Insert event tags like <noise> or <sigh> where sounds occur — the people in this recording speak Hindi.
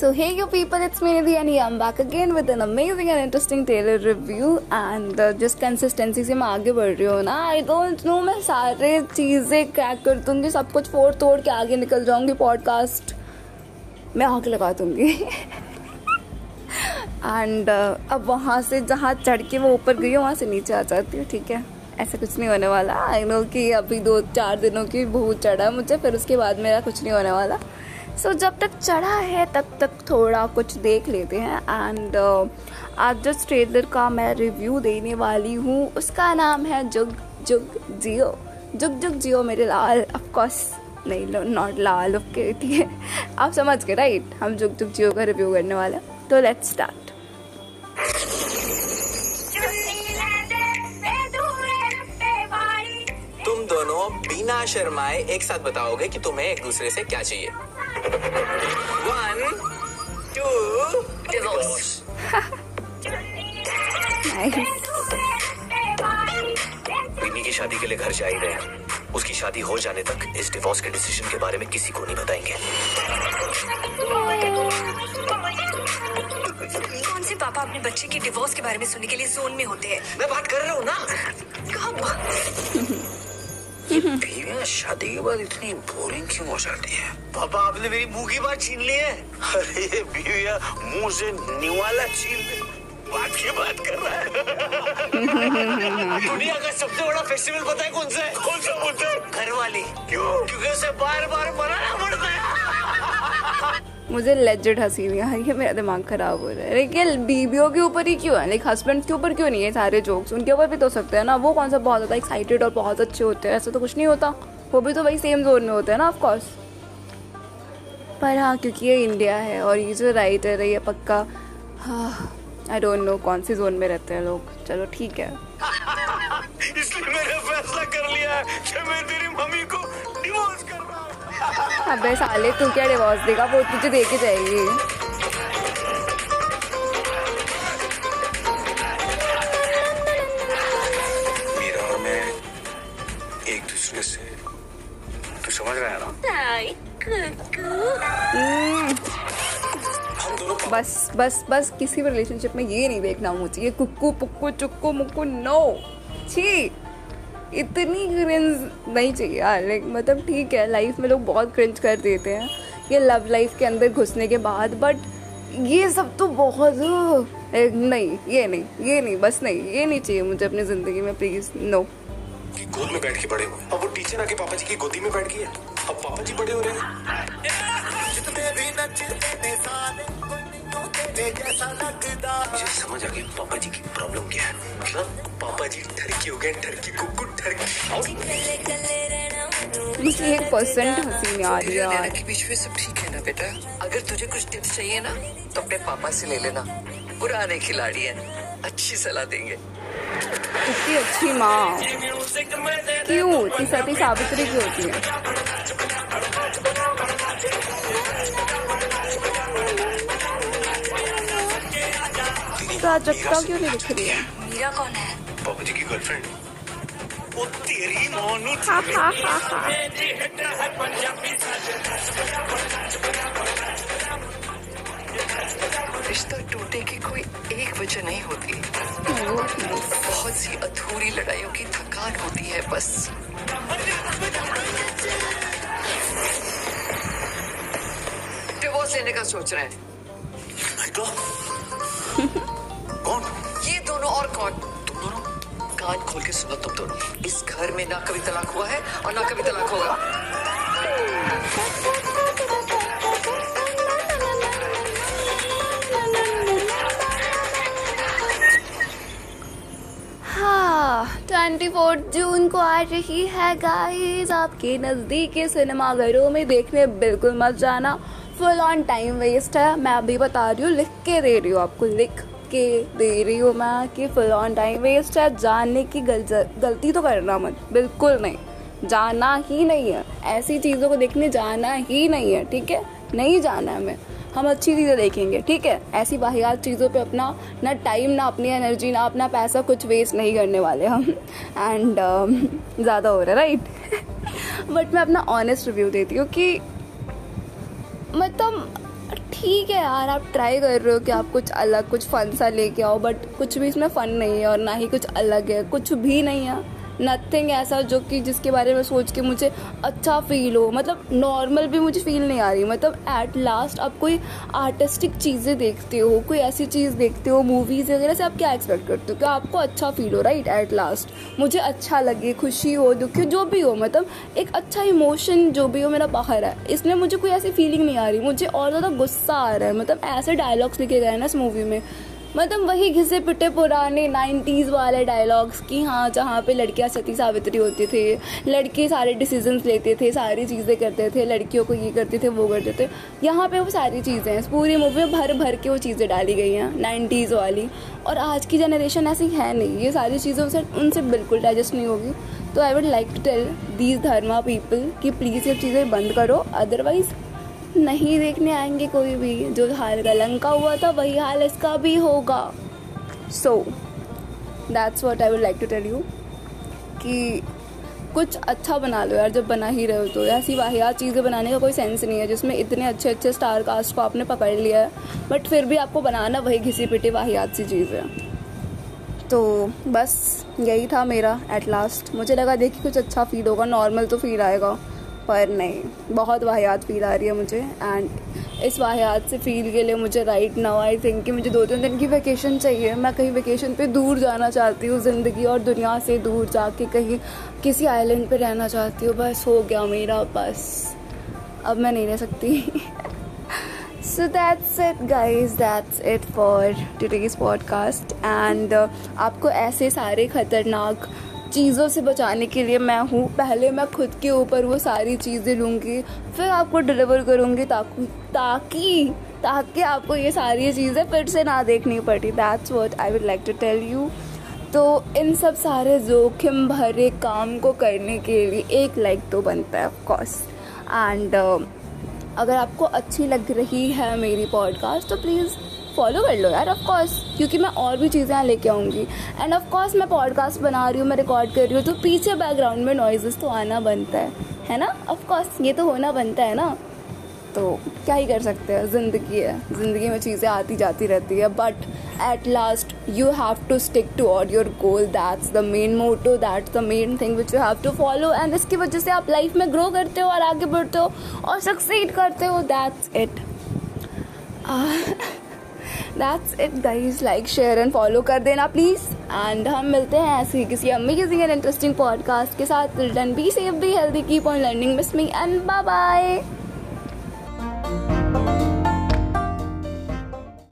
So hey you people, it's me Nidhi and I'm back again with an amazing and interesting trailer review. And uh, just consistency से मैं आगे बढ़ रही हूँ ना आई डोंट नो मैं सारे चीज़ें क्रैक कर दूँगी सब कुछ फोड़ तोड़ के आगे निकल जाऊँगी पॉडकास्ट मैं आग लगा दूँगी। <laughs> एंड uh, अब वहाँ से जहाँ चढ़ के वो ऊपर गई हूँ वहाँ से नीचे आ जाती हूँ ठीक है? ऐसा कुछ नहीं होने वाला। आई नो कि अभी दो चार दिनों की बहुत चढ़ा मुझे फिर उसके बाद मेरा कुछ नहीं होने वाला। सो so, जब तक चढ़ा है तब तक थोड़ा कुछ देख लेते हैं। एंड uh, आज जो ट्रेलर का मैं रिव्यू देने वाली हूँ उसका नाम है जुग जुग जियो। जुग जुग जियो मेरे लाल ऑफकोर्स नहीं नॉट लाल ओके ठीक है आप समझ गए राइट हम जुग जुग जियो का रिव्यू करने वाले तो लेट्स स्टार्ट तुम दोनों बिना शर्माए एक साथ बताओगे कि तुम्हें एक दूसरे से क्या चाहिए? वन टू डिवोर्स बीनी की शादी के लिए घर जा ही रहे हैं। उसकी शादी हो जाने तक इस डिवोर्स के डिसीज़न के बारे में किसी को नहीं बताएँगे। कौन से पापा अपने बच्चे की डिवोर्स के बारे में सुनने के लिए जोन में होते हैं? मैं बात कर रहा हूँ ना? कब बीवियाँ शादी के बाद इतनी बोरिंग क्यों हो जाती है पापा आपने मेरी मुँह की बात छीन ली है अरे ये बीवियाँ मुँह से निवाला छीन ले बात की बात कर रहा है दुनिया का सबसे बड़ा फेस्टिवल पता है कौन सा है? कौन सा बोलते घर वाली क्यों? क्योंकि उसे बार बार मुझे लेजेड हँसी नहीं आ रही है, मेरा दिमाग खराब हो रहा है। लेकिन बीबियों के ऊपर ही क्यों है? लाइक हस्बैंड के ऊपर क्यों नहीं है सारे जोक्स उनके ऊपर भी तो सकते हैं ना, वो कौन सा बहुत ज़्यादा एक्साइटेड और बहुत अच्छे होते हैं, ऐसा तो कुछ नहीं होता। वो भी तो वही सेम जोन में होते हैं ना ऑफकोर्स पर हाँ क्योंकि ये इंडिया है और ये जो राइटर है, ये पक्का आई डोंट नो कौन सी जोन में रहते हैं लोग। चलो, ठीक है। <laughs> इसलिए मैंने फैसला कर लिया है कि मैं तेरी मम्मी को अबे साले तू क्या डिवोर्स देगा? वो तुझे दे के जाएगी। मेरा और मैं एक दूसरे से तू समझ रहा है ना? बस बस बस किसी भी रिलेशनशिप में ये नहीं देखना मुझे। ये कुक्कू पुक्कू चुक्कू मुक्कू नो छी। इतनी क्रिंज नहीं चाहिए यार लाइक मतलब ठीक है लाइफ में लोग बहुत क्रिंज कर देते हैं, ये लव लाइफ के अंदर घुसने के बाद बट ये सब तो बहुत नहीं, ये नहीं ये नहीं, बस नहीं, ये नहीं चाहिए मुझे अपनी ज़िंदगी में प्लीज़ नो गोद में बैठ के बड़े हुए अब वो टीचर आके पापा जी की गोदी में बैठ गई है। अब पापा जी बड़े हो रहे हैं। <laughs> मुझे समझ आ गई पापा जी की प्रॉब्लम क्या है। मतलब पापा जी ठरकी हो गए ठरकी कुकुर ठरकी। मुझे एक परसेंट हँसी नहीं आ रही यार। के बीच में सब ठीक है ना बेटा? अगर तुझे कुछ टिप्स चाहिए ना तो अपने पापा से ले लेना। पुराने खिलाड़ी हैं अच्छी सलाह देंगे। कितनी अच्छी माँ। क्यों? इतनी सती सावित्री की होती है? प्राजक्ता क्यों नहीं दिख रही है? मीरा कौन है? पापा जी की गर्लफ्रेंड वो तेरी मोनू हा हा हा हा। रिश्ता टूटे की कोई एक वजह नहीं होती। बहुत सी अधूरी लड़ाइयों की थकान होती है बस। डिवोर्स लेने का सोच रहे हैं। <laughs> <laughs> <laughs> कौन? ये दोनों और कौन? तुम दोनों कान खोल के सुनो, तुम दोनों। इस घर में ना कभी तलाक हुआ है और ना कभी तलाक होगा। हाँ ट्वेंटी फोर्थ जून को आ रही है गाइस आपके नज़दीक नज़दीकी सिनेमाघरों में देखने बिल्कुल मत जाना। फुल ऑन टाइम वेस्ट है। मैं अभी बता रही हूँ, लिख के दे रही हूँ आपको, लिख। के दे रही हूँ मैं कि फुल ऑन टाइम वेस्ट है जानने की गल, गलती तो करना मत बिल्कुल नहीं। जाना ही नहीं है। ऐसी चीज़ों को देखने जाना ही नहीं है ठीक है? नहीं जाना है हमें। हम अच्छी चीज़ें देखेंगे ठीक है? ऐसी वाहियात चीज़ों पे अपना ना टाइम ना अपनी एनर्जी ना अपना पैसा कुछ वेस्ट नहीं करने वाले हम। एंड uh, ज़्यादा हो रहा है राइट बट <laughs> मैं अपना ऑनेस्ट रिव्यू देती हूँ कि मतलब ठीक है यार, आप ट्राई कर रहे हो कि आप कुछ अलग, कुछ फन सा लेके आओ बट कुछ भी इसमें फ़न नहीं है और ना ही कुछ अलग है, कुछ भी नहीं है। नथिंग ऐसा जो कि जिसके बारे में सोच के मुझे अच्छा फील हो। मतलब नॉर्मल भी मुझे फील नहीं आ रही। मतलब एट लास्ट आप कोई आर्टिस्टिक चीज़ें देखते हो, कोई ऐसी चीज़ देखते हो मूवीज़ वगैरह से आप क्या एक्सपेक्ट करते हो? कि आपको अच्छा फील हो राइट एट लास्ट मुझे अच्छा लगे, खुशी हो, दुख हो, जो भी हो। मतलब एक अच्छा इमोशन जो भी हो मेरा बाहर है। इसमें मुझे कोई ऐसी फीलिंग नहीं आ रही। मुझे और ज़्यादा गुस्सा आ रहा है। मतलब ऐसे डायलॉग्स लिखे गए हैं ना इस मूवी में। मतलब वही घिसे पिटे पुराने नाइन्टीज़ वाले डायलॉग्स की हाँ जहाँ पे लड़कियाँ सती सावित्री होती थी, लड़के सारे डिसीजंस लेते थे, सारी चीज़ें करते थे, लड़कियों को ये करते थे, वो करते थे। यहाँ पे वो सारी चीज़ें हैं, पूरी मूवी में भर भर के वो चीज़ें डाली गई हैं नाइन्टीज़ वाली। और आज की जनरेशन ऐसी है नहीं, ये सारी चीज़ें उनसे उनसे बिल्कुल डाइजेस्ट नहीं होगी। तो I would like to tell these dharma people कि प्लीज़ ये चीज़ें बंद करो अदरवाइज़ नहीं देखने आएँगे कोई भी। जो हाल गलंग का हुआ था, वही हाल इसका भी होगा। So that's what I would like to tell you कि कुछ अच्छा बना लो यार, जब बना ही रहे हो तो। ऐसी वाहियात चीज़ें बनाने का कोई सेंस नहीं है, जिसमें इतने अच्छे अच्छे स्टार कास्ट को आपने पकड़ लिया है बट फिर भी आपको बनाना वही घिसी पिटी वाहियात सी चीज़ है। तो बस, यही था मेरा एट लास्ट मुझे लगा देखिए कुछ अच्छा फील होगा नॉर्मल तो फील आएगा। पर नहीं। बहुत वाहियात फील आ रही है मुझे। एंड इस वाहियात से फील के लिए मुझे राइट नाउ आई थिंक कि मुझे दो तीन दिन की वैकेशन चाहिए। मैं कहीं वैकेशन पे दूर जाना चाहती हूँ ज़िंदगी और दुनिया से दूर जाके कहीं किसी आइलैंड पे रहना चाहती हूँ। बस हो गया मेरा, बस। अब मैं नहीं रह सकती। So that's it guys that's it for today's podcast and आपको ऐसे सारे ख़तरनाक चीज़ों से बचाने के लिए मैं हूँ। पहले मैं खुद के ऊपर वो सारी चीज़ें लूँगी फिर आपको डिलीवर करूँगी ताकि ताकि ताकि आपको ये सारी चीज़ें फिर से ना देखनी पड़ी that's what I would like to tell you तो इन सब सारे जोखिम भरे काम को करने के लिए एक लाइक तो बनता है ऑफकोर्स एंड uh, अगर आपको अच्छी लग रही है मेरी पॉडकास्ट तो प्लीज़ फॉलो कर लो यार ऑफ़ कोर्स क्योंकि मैं और भी चीज़ें यहाँ लेके आऊँगी. एंड ऑफ़ कोर्स मैं पॉडकास्ट बना रही हूँ, मैं रिकॉर्ड कर रही हूँ तो पीछे बैकग्राउंड में नॉइजेस तो आना बनता है. है ना? ऑफ़ कोर्स ये तो होना बनता है ना? तो क्या ही कर सकते हैं? ज़िंदगी है. ज़िंदगी में चीज़ें आती जाती रहती है. But at last you have to stick to or your goal that's the main motto that's the main thing which you have to follow and इसकी वजह से आप लाइफ में ग्रो करते हो और आगे बढ़ते हो और सक्सीड करते हो. That's it <laughs> that's it guys like share and follow कर देना प्लीज़ एंड हम मिलते हैं ऐसे ही किसी अमेजिंग एंड इंटरेस्टिंग पॉडकास्ट के साथ. Be safe be healthy keep on learning miss me and bye bye